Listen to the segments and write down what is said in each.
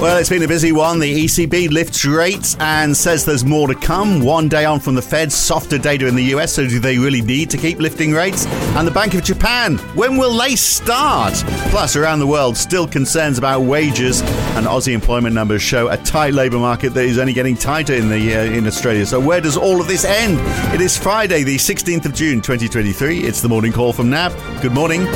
Well, it's been a busy one. The ECB lifts rates and says there's more to come. One day on from the Fed, softer data in the US. So, do they really need to keep lifting rates? And the Bank of Japan, when will they start? Plus, around the world, still concerns about wages. And Aussie employment numbers show a tight labour market that is only getting tighter in the uh, in Australia. So, where does all of this end? It is Friday, the 16th of June, 2023. It's the morning call from NAB. Good morning.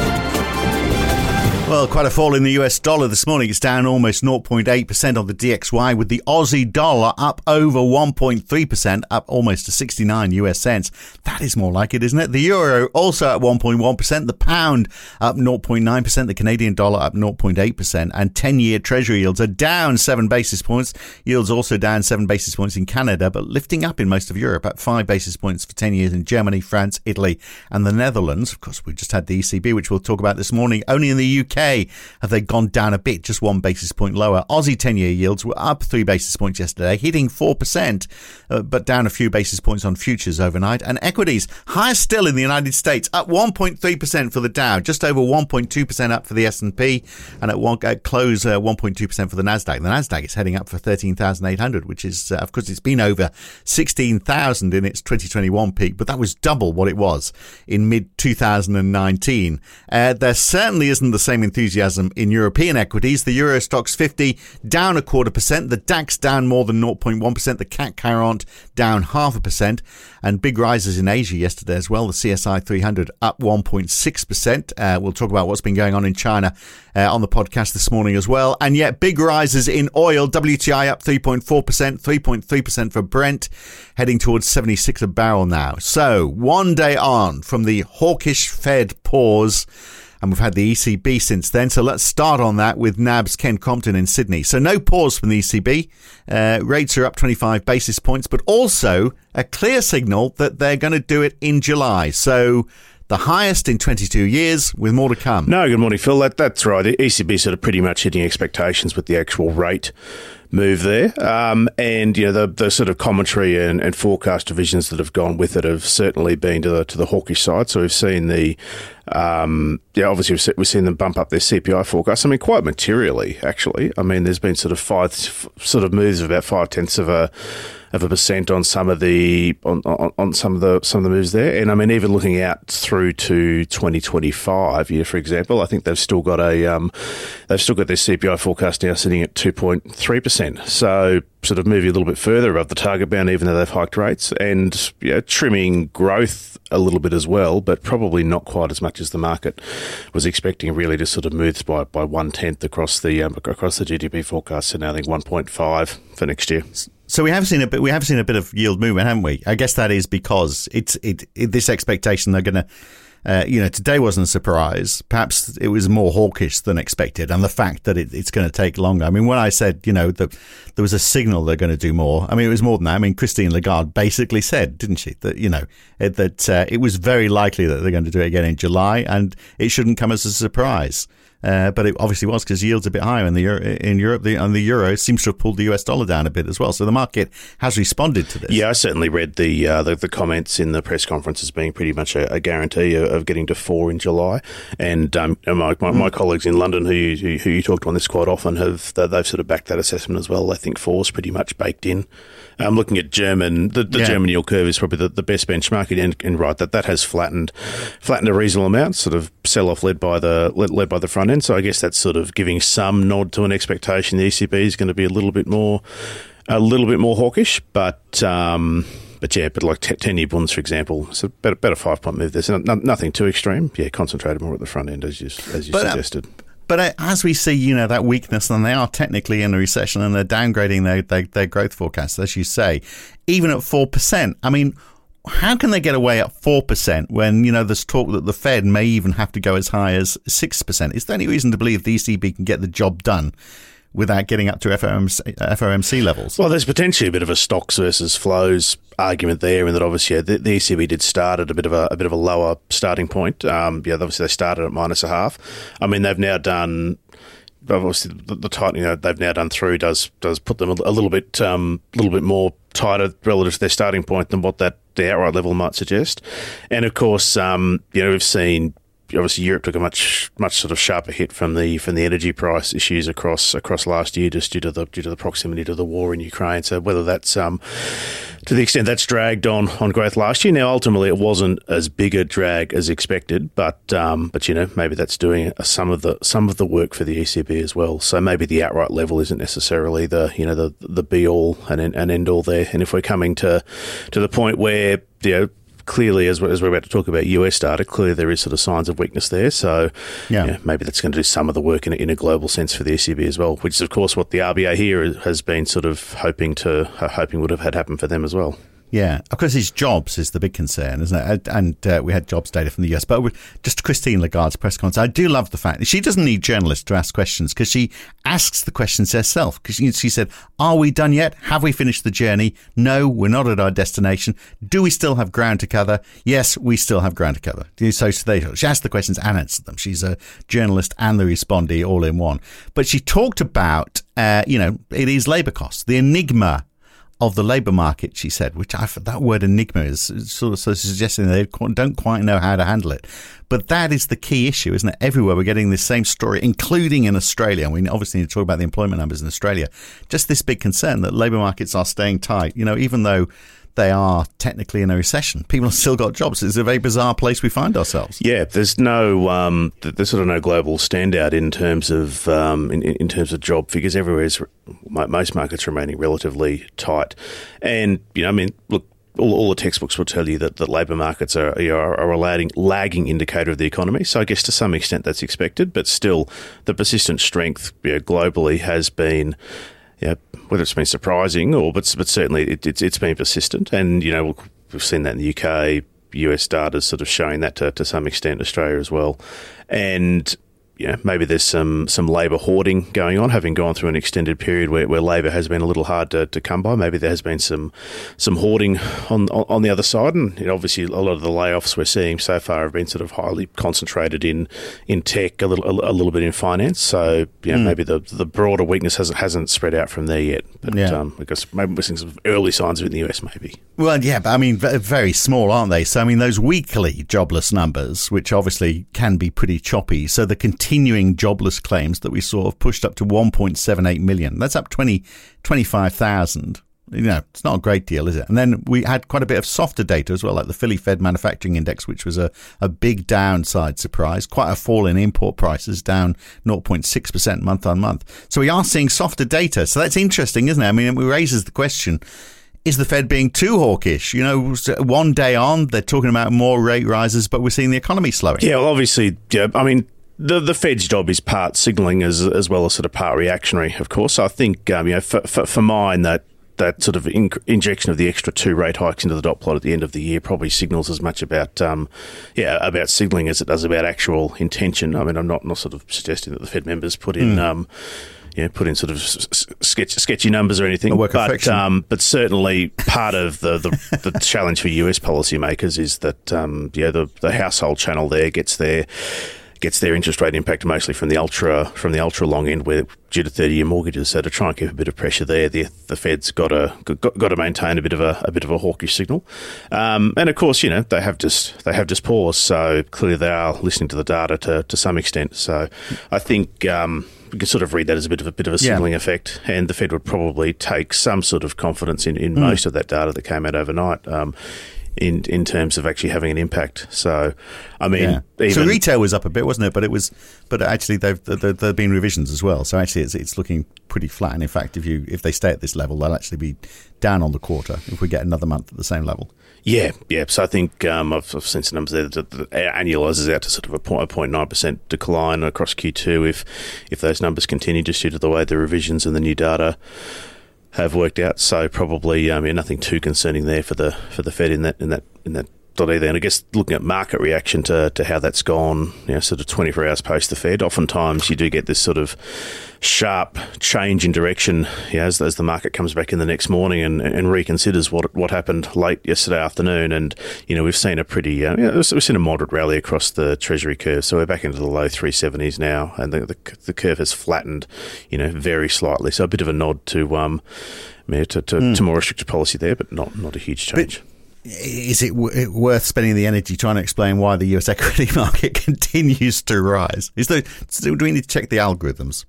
Well, quite a fall in the US dollar this morning. It's down almost 0.8% on the DXY, with the Aussie dollar up over 1.3%, up almost to 69 US cents. That is more like it, isn't it? The euro also at 1.1%, the pound up 0.9%, the Canadian dollar up 0.8%, and 10 year Treasury yields are down 7 basis points. Yields also down 7 basis points in Canada, but lifting up in most of Europe at 5 basis points for 10 years in Germany, France, Italy, and the Netherlands. Of course, we just had the ECB, which we'll talk about this morning. Only in the UK Have they gone down a bit, just one basis point lower. Aussie 10 year yields were up three basis points yesterday, hitting 4%, uh, but down a few basis points on futures overnight. And equities, higher still in the United States, up 1.3% for the Dow, just over 1.2% up for the S&P, and at one at close uh, 1.2% for the Nasdaq. The Nasdaq is heading up for 13,800, which is, uh, of course, it's been over 16,000 in its 2021 peak, but that was double what it was in mid 2019. Uh, there certainly isn't the same enthusiasm in European equities. The Euro Stoxx 50 down a quarter percent, the DAX down more than 0.1%, the CAC 40 down half a percent, and big rises in Asia yesterday as well. The CSI 300 up 1.6%. Uh, we'll talk about what's been going on in China uh, on the podcast this morning as well. And yet, big rises in oil. WTI up 3.4%, 3.3% for Brent, heading towards 76 a barrel now. So, one day on from the hawkish Fed pause and we've had the ECB since then. So let's start on that with NAB's Ken Crompton in Sydney. So no pause from the ECB. Uh, rates are up 25 basis points, but also a clear signal that they're going to do it in July. So the highest in 22 years, with more to come. No, good morning, Phil. That, that's right. The ECB sort of pretty much hitting expectations with the actual rate move there. Um, and you know the, the sort of commentary and, and, forecast divisions that have gone with it have certainly been to the to the hawkish side. So we've seen the um, yeah, obviously we've seen them bump up their CPI forecast. I mean, quite materially, actually. I mean, there's been sort of five sort of moves of about five tenths of a of a percent on some of the on, on, on, some of the some of the moves there. And I mean, even looking out through to 2025, yeah, for example, I think they've still got a um, they've still got their CPI forecast now sitting at 2.3 percent. So sort of moving a little bit further above the target bound, even though they've hiked rates, and trimming growth a little bit as well, but probably not quite as much as the market was expecting. Really, just sort of moved by by one tenth across the um, across the GDP forecast, so now I think 1.5 for next year. So we have seen a bit. We have seen a bit of yield movement, haven't we? I guess that is because it's it, it this expectation they're going to. Uh, you know, today wasn't a surprise. Perhaps it was more hawkish than expected, and the fact that it, it's going to take longer. I mean, when I said, you know, that there was a signal they're going to do more. I mean, it was more than that. I mean, Christine Lagarde basically said, didn't she, that you know that uh, it was very likely that they're going to do it again in July, and it shouldn't come as a surprise. Uh, but it obviously was because yields a bit higher in the Euro, in Europe. The, and the euro seems to have pulled the US dollar down a bit as well. So the market has responded to this. Yeah, I certainly read the uh, the, the, comments in the press conference as being pretty much a, a guarantee of, of, getting to four in July. And um, my, my, my, colleagues in London, who you, who you talk to on this quite often, have they've sort of backed that assessment as well. I think four is pretty much baked in. I'm um, looking at German. The, the yeah. German yield curve is probably the, the best benchmark, and, and right that that has flattened, flattened a reasonable amount. Sort of sell off led by the led, led by the front end. So I guess that's sort of giving some nod to an expectation the ECB is going to be a little bit more, a little bit more hawkish, but. Um, but yeah, but like 10 year bonds, for example, it's a better, better five point move. There's no, nothing too extreme. Yeah, concentrated more at the front end, as you, as you but, uh, suggested. Uh, but as we see, you know, that weakness, and they are technically in a recession and they're downgrading their, their, their growth forecasts, as you say, even at 4%. I mean, how can they get away at 4% when, you know, there's talk that the Fed may even have to go as high as 6%? Is there any reason to believe the ECB can get the job done without getting up to FOMC, FOMC levels? Well, there's potentially a bit of a stocks versus flows argument there, in that obviously the, the, ECB did start at a bit of a, a bit of a lower starting point. Um, yeah, obviously they started at minus a half. I mean, they've now done obviously the, tightening that they've now done through does does put them a, a little bit um, little bit more tighter relative to their starting point than what that the outright level might suggest. And of course, um, you know, we've seen obviously Europe took a much much sort of sharper hit from the from the energy price issues across across last year, just due to the due to the proximity to the war in Ukraine. So whether that's um, to the extent that's dragged on on growth last year. Now ultimately it wasn't as big a drag as expected, but um, but you know maybe that's doing some of the some of the work for the ECB as well. So maybe the outright level isn't necessarily the you know the the be all and, and end all there. And if we're coming to to the point where you know clearly, as we're, as we're about to talk about US data, clearly there is sort of signs of weakness there. So yeah. yeah maybe that's going to do some of the work in a, in a global sense for the ECB as well, which is of course what the RBA here has been sort of hoping to hoping would have had happen for them as well. Yeah, of course, his jobs is the big concern, isn't it? And uh, we had jobs data from the US, but just Christine Lagarde's press conference. I do love the fact that she doesn't need journalists to ask questions because she asks the questions herself. Because she, she said, "Are we done yet? Have we finished the journey? No, we're not at our destination. Do we still have ground to cover? Yes, we still have ground to cover." So they, she asked the questions and answered them. She's a journalist and the respondee all in one. But she talked about, uh, you know, it is labour costs, the enigma of the labour market, she said, which I that word enigma is sort of, sort of suggesting they don't quite know how to handle it. But that is the key issue, isn't it? Everywhere we're getting this same story, including in Australia. We obviously need to talk about the employment numbers in Australia. Just this big concern that labour markets are staying tight. You know, even though they are technically in a recession. People have still got jobs. It's a very bizarre place we find ourselves. Yeah, there's no um, there's sort of no global standout in terms of um, in, in, terms of job figures. Everywhere is most markets remaining relatively tight, and you know, I mean, look. All, all the textbooks will tell you that, the labour markets are, are, are a lagging, lagging indicator of the economy. So I guess to some extent that's expected, but still the persistent strength you know, globally has been yeah, whether it's been surprising or, but but certainly it, it's it's been persistent, and you know we've seen that in the UK, US data sort of showing that to, to some extent, Australia as well, and you know, maybe there's some some labour hoarding going on, having gone through an extended period where, where labour has been a little hard to, to come by. Maybe there has been some some hoarding on on the other side, and you know, obviously a lot of the layoffs we're seeing so far have been sort of highly concentrated in in tech, a little a, a little bit in finance. So yeah, mm. maybe the the broader weakness hasn't hasn't spread out from there yet. But yeah. um, I guess maybe we're seeing some early signs of it in the US, maybe. Well, yeah, but I mean, very small, aren't they? So I mean, those weekly jobless numbers, which obviously can be pretty choppy. So the continuing jobless claims that we saw have pushed up to 1.78 million. That's up 20, 25,000. You know, it's not a great deal, is it? And then we had quite a bit of softer data as well, like the Philly Fed Manufacturing Index, which was a, a big downside surprise. Quite a fall in import prices, down 0.6% month on month. So we are seeing softer data. So that's interesting, isn't it? I mean, it raises the question is the Fed being too hawkish? You know, one day on, they're talking about more rate rises, but we're seeing the economy slowing. Yeah, well, obviously, yeah. I mean, the the Fed's job is part signalling as as well as sort of part reactionary, of course. I think um, you know for, for, for mine that that sort of in- injection of the extra two rate hikes into the dot plot at the end of the year probably signals as much about um, yeah about signalling as it does about actual intention. I mean, I'm not not sort of suggesting that the Fed members put in. Mm. Um, yeah, put in sort of sketch, sketchy numbers or anything. but um, but certainly part of the, the, the challenge for US policymakers is that um, yeah the the household channel there gets their gets their interest rate impact mostly from the ultra from the ultra long end, where due to thirty year mortgages. So to try and keep a bit of pressure there, the the Fed's got to got, got to maintain a bit of a, a bit of a hawkish signal. Um, and of course, you know they have just they have just paused. So clearly they are listening to the data to to some extent. So I think. Um, we can sort of read that as a bit of a bit of a signalling yeah. effect, and the Fed would probably take some sort of confidence in, in mm. most of that data that came out overnight. Um, in in terms of actually having an impact. So, I mean, yeah. even, so retail was up a bit, wasn't it? But it was, but actually they've there have been revisions as well. So actually, it's it's looking pretty flat. And in fact, if you if they stay at this level, they'll actually be down on the quarter if we get another month at the same level. Yeah, yeah. So I think um, I've, I've, seen some numbers there that, that annualises out to sort of a point, a 0.9 percent decline across Q2 if if those numbers continue just due to the way the revisions and the new data have worked out. So probably um, yeah, nothing too concerning there for the for the Fed in that in that in that dot either. And I guess looking at market reaction to, to how that's gone, you know, sort of 24 hours post the Fed, oftentimes you do get this sort of sharp change in direction you know, as, as the market comes back in the next morning and, and reconsiders what what happened late yesterday afternoon. And, you know, we've seen a pretty, uh, you know, we've seen a moderate rally across the Treasury curve. So we're back into the low 370s now and the, the, the curve has flattened, you know, very slightly. So a bit of a nod to, um, to, to, mm. to more restrictive policy there, but not, not a huge change. But- is it w- worth spending the energy trying to explain why the US equity market continues to rise? Is there, do we need to check the algorithms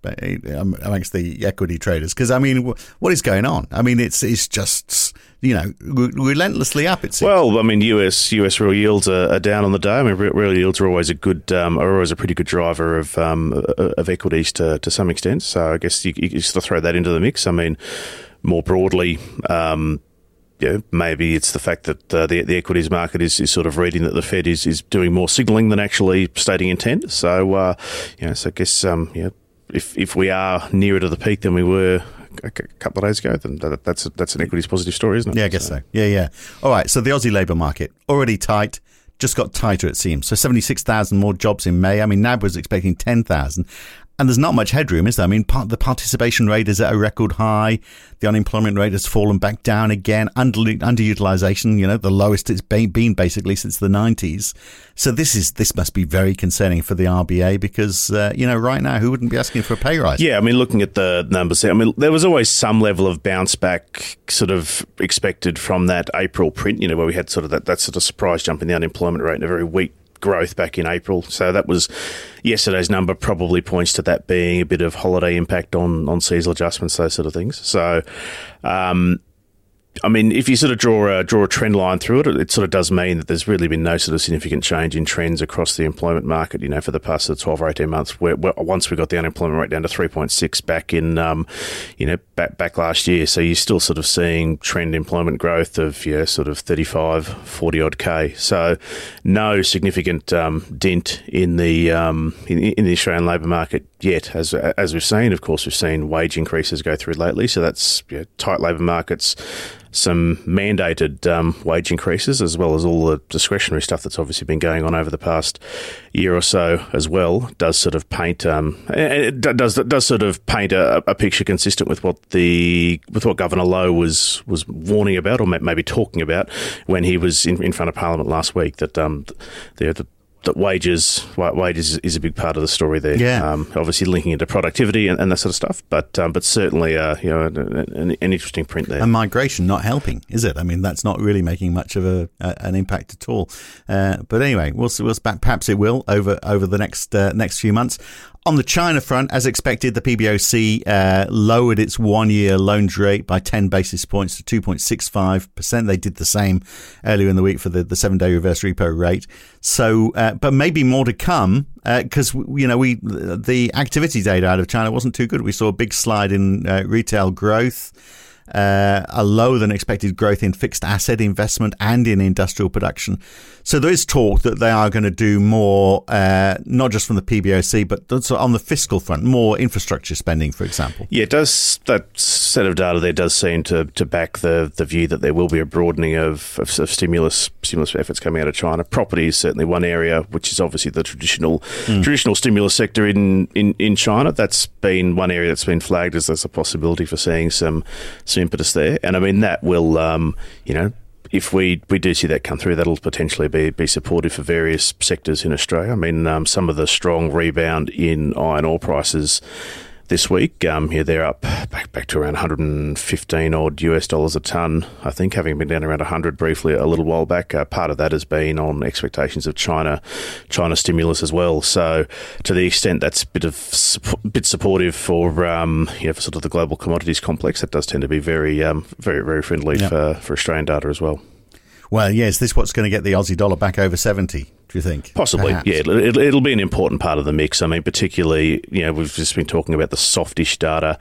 um, amongst the equity traders? Because I mean, what is going on? I mean, it's it's just you know relentlessly up. It seems. Well, I mean, US US real yields are, are down on the day. I mean, real yields are always a good um, are always a pretty good driver of um, of equities to to some extent. So I guess you, you of throw that into the mix. I mean, more broadly. Um, you know, maybe it's the fact that uh, the the equities market is, is sort of reading that the Fed is, is doing more signalling than actually stating intent. So, uh, you know, so I guess um, you know, if if we are nearer to the peak than we were a couple of days ago, then that, that's a, that's an equities positive story, isn't it? Yeah, I guess so. so. Yeah, yeah. All right. So the Aussie labour market already tight. Just got tighter, it seems. So 76,000 more jobs in May. I mean, NAB was expecting 10,000. And there's not much headroom, is there? I mean, part, the participation rate is at a record high. The unemployment rate has fallen back down again. Under, underutilization, you know, the lowest it's been basically since the 90s. So this is this must be very concerning for the RBA because uh, you know right now who wouldn't be asking for a pay rise? Yeah, I mean, looking at the numbers, I mean, there was always some level of bounce back sort of expected from that April print. You know, where we had sort of that, that sort of surprise jump in the unemployment rate in a very weak growth back in April. So that was yesterday's number probably points to that being a bit of holiday impact on on seasonal adjustments, those sort of things. So um, I mean, if you sort of draw a draw a trend line through it, it sort of does mean that there's really been no sort of significant change in trends across the employment market. You know, for the past sort of 12 or 18 months, where, where once we got the unemployment rate down to 3.6 back in, um, you know, back back last year, so you're still sort of seeing trend employment growth of yeah, sort of 35, 40 odd k. So no significant um, dent in the um, in, in the Australian labour market yet, as as we've seen. Of course, we've seen wage increases go through lately, so that's know, tight labour markets some mandated um, wage increases, as well as all the discretionary stuff that's obviously been going on over the past year or so, as well, does sort of paint um, it does does sort of paint a, a, picture consistent with what the with what Governor Lowe was was warning about, or maybe talking about when he was in, in front of Parliament last week. That um, the, the that wages wages is a big part of the story there. Yeah, um, obviously linking into productivity and, and, that sort of stuff. But um, but certainly, uh, you know, an, an, an, interesting print there. And migration not helping, is it? I mean, that's not really making much of a, a an impact at all. Uh, but anyway, we'll, we'll perhaps it will over over the next uh, next few months. On the China front, as expected, the PBOC uh, lowered its one year loans rate by 10 basis points to 2.65%. They did the same earlier in the week for the, the seven day reverse repo rate. So, uh, but maybe more to come because, uh, you know, we the activity data out of China wasn't too good. We saw a big slide in uh, retail growth uh, a lower than expected growth in fixed asset investment and in industrial production. So there is talk that they are going to do more, uh, not just from the PBOC, but on the fiscal front, more infrastructure spending, for example. Yeah, it does that set of data there does seem to, to back the, the view that there will be a broadening of, of, of stimulus stimulus efforts coming out of China. Property is certainly one area, which is obviously the traditional mm. traditional stimulus sector in, in, in China. That's been one area that's been flagged as there's a possibility for seeing some impetus there. And I mean, that will, um, you know, if we, we do see that come through, that'll potentially be, be supportive for various sectors in Australia. I mean, um, some of the strong rebound in iron ore prices this week. Um, yeah, they're up back back to around 115 odd US dollars a ton. I think, having been down around 100 briefly a little while back. Uh, part of that has been on expectations of China, China stimulus as well. So, to the extent that's a bit of bit supportive for um, you know, for sort of the global commodities complex, that does tend to be very um, very very friendly yep. for for Australian data as well. Well, yeah, is this what's going to get the Aussie dollar back over 70, do you think? Possibly, Perhaps. yeah. It'll, it'll, be an important part of the mix. I mean, particularly, you know, we've just been talking about the softish data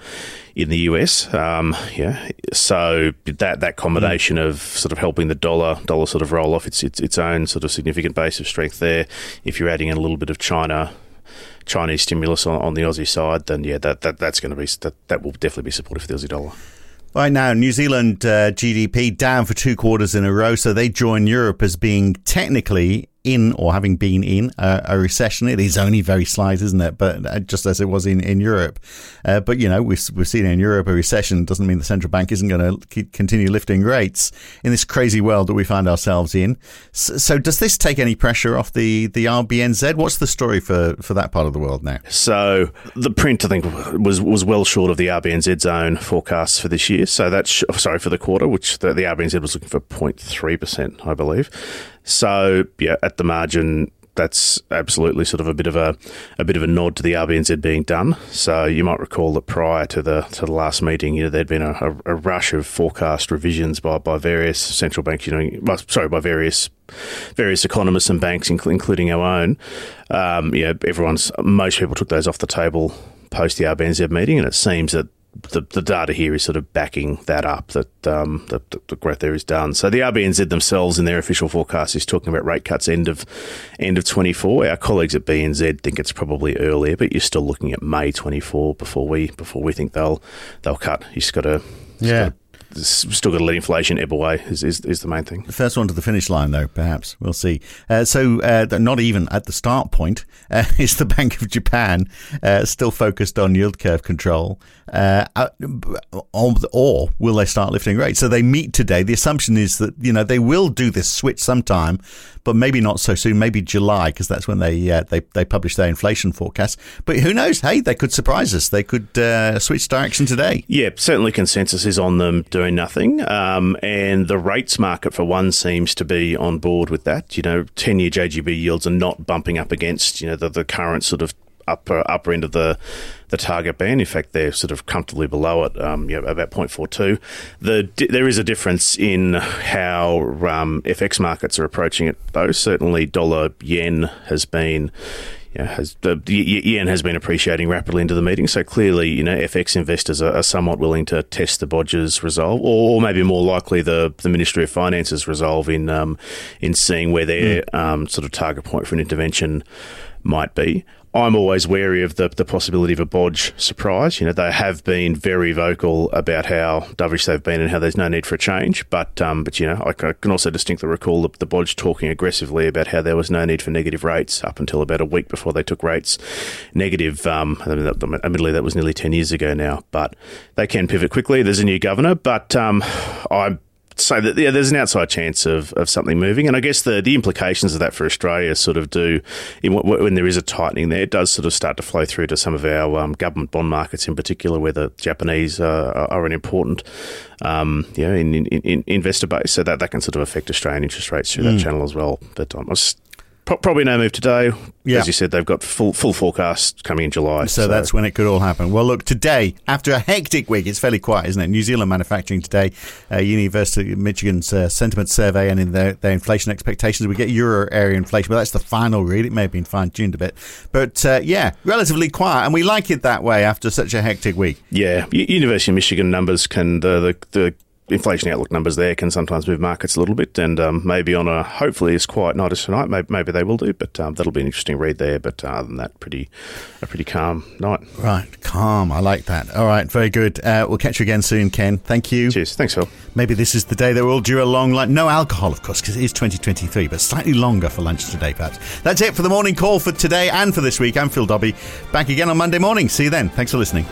in the US. Um, yeah, so that that combination mm. of sort of helping the dollar dollar sort of roll off its, its its own sort of significant base of strength there. If you're adding in a little bit of China Chinese stimulus on, on the Aussie side, then yeah, that, that that's going to be that, that will definitely be supportive for the Aussie dollar. Right now, New Zealand uh, GDP down for two quarters in a row, so they join Europe as being technically in or having been in a, a, recession. It is only very slight, isn't it? But uh, just as it was in, in Europe. Uh, but, you know, we've, we've seen in Europe a recession doesn't mean the central bank isn't going to continue lifting rates in this crazy world that we find ourselves in. So, so, does this take any pressure off the, the RBNZ? What's the story for, for that part of the world now? So the print, I think, was, was well short of the RBNZ's own forecasts for this year. So that's, sorry, for the quarter, which the, the RBNZ was looking for 0.3%, I believe. So yeah, at the margin, that's absolutely sort of a bit of a a bit of a nod to the RBNZ being done. So you might recall that prior to the to the last meeting, you know, there'd been a, a, rush of forecast revisions by, by various central banks. You know, well, sorry, by various various economists and banks, including our own. Um, yeah, everyone's most people took those off the table post the RBNZ meeting, and it seems that the, the data here is sort of backing that up that um, the, the, growth there is done. So the RBNZ themselves in their official forecast is talking about rate cuts end of end of 24. Our colleagues at BNZ think it's probably earlier, but you're still looking at May 24 before we before we think they'll they'll cut. You just got to yeah still got to let inflation ebb away is, is, is, the main thing. The first one to the finish line, though, perhaps. We'll see. Uh, so, uh, not even at the start point uh, is the Bank of Japan uh, still focused on yield curve control. Uh, uh, or will they start lifting rates? So they meet today. The assumption is that, you know, they will do this switch sometime but maybe not so soon. Maybe July because that's when they uh, they they publish their inflation forecast. But who knows? Hey, they could surprise us. They could uh, switch direction today. Yeah, certainly consensus is on them doing nothing, um, and the rates market for one seems to be on board with that. You know, ten year JGB yields are not bumping up against you know the, the current sort of upper upper end of the the target band. In fact, they're sort of comfortably below it, um, you know, about 0.42. The there is a difference in how um, FX markets are approaching it, though. Certainly, dollar yen has been. You know, has the, yen has been appreciating rapidly into the meeting, so clearly, you know, FX investors are, are somewhat willing to test the BoJ's resolve, or, or, maybe more likely the, the Ministry of Finance's resolve in um, in seeing where their mm. um, sort of target point for an intervention might be. I'm always wary of the, the possibility of a BoJ surprise. You know, they have been very vocal about how dovish they've been and how there's no need for a change. But, um, but you know, I can also distinctly recall the, the BoJ talking aggressively about how there was no need for negative rates up until about a week before they took rates negative. Um, admittedly, that was nearly 10 years ago now, but they can pivot quickly. There's a new governor, but um, I'm so that yeah, there's an outside chance of, of something moving, and I guess the the implications of that for Australia sort of do when there is a tightening there, it does sort of start to flow through to some of our um, government bond markets in particular, where the Japanese uh, are an important um, you know, in, in, in investor base, so that that can sort of affect Australian interest rates through mm. that channel as well. But I was Probably no move today. Yeah. As you said, they've got full full forecast coming in July. So, so, that's when it could all happen. Well, look, today, after a hectic week, it's fairly quiet, isn't it? New Zealand manufacturing today, uh, University of Michigan's uh, sentiment survey and in their, their inflation expectations. We get euro area inflation, but that's the final read. It may have been fine tuned a bit. But uh, yeah, relatively quiet. And we like it that way after such a hectic week. Yeah. University of Michigan numbers can, the, the, the inflation outlook numbers there can sometimes move markets a little bit, and um, maybe on a hopefully as quiet night as tonight, maybe, maybe they will do. But um, that'll be an interesting read there. But uh, other than that, pretty a pretty calm night. Right, calm. I like that. All right, very good. Uh, we'll catch you again soon, Ken. Thank you. Cheers. Thanks, Phil. Maybe this is the day that we'll do a long lunch. No alcohol, of course, because it is 2023, but slightly longer for lunch today, perhaps. That's it for the morning call for today and for this week. I'm Phil Dobby. Back again on Monday morning. See you then. Thanks for listening.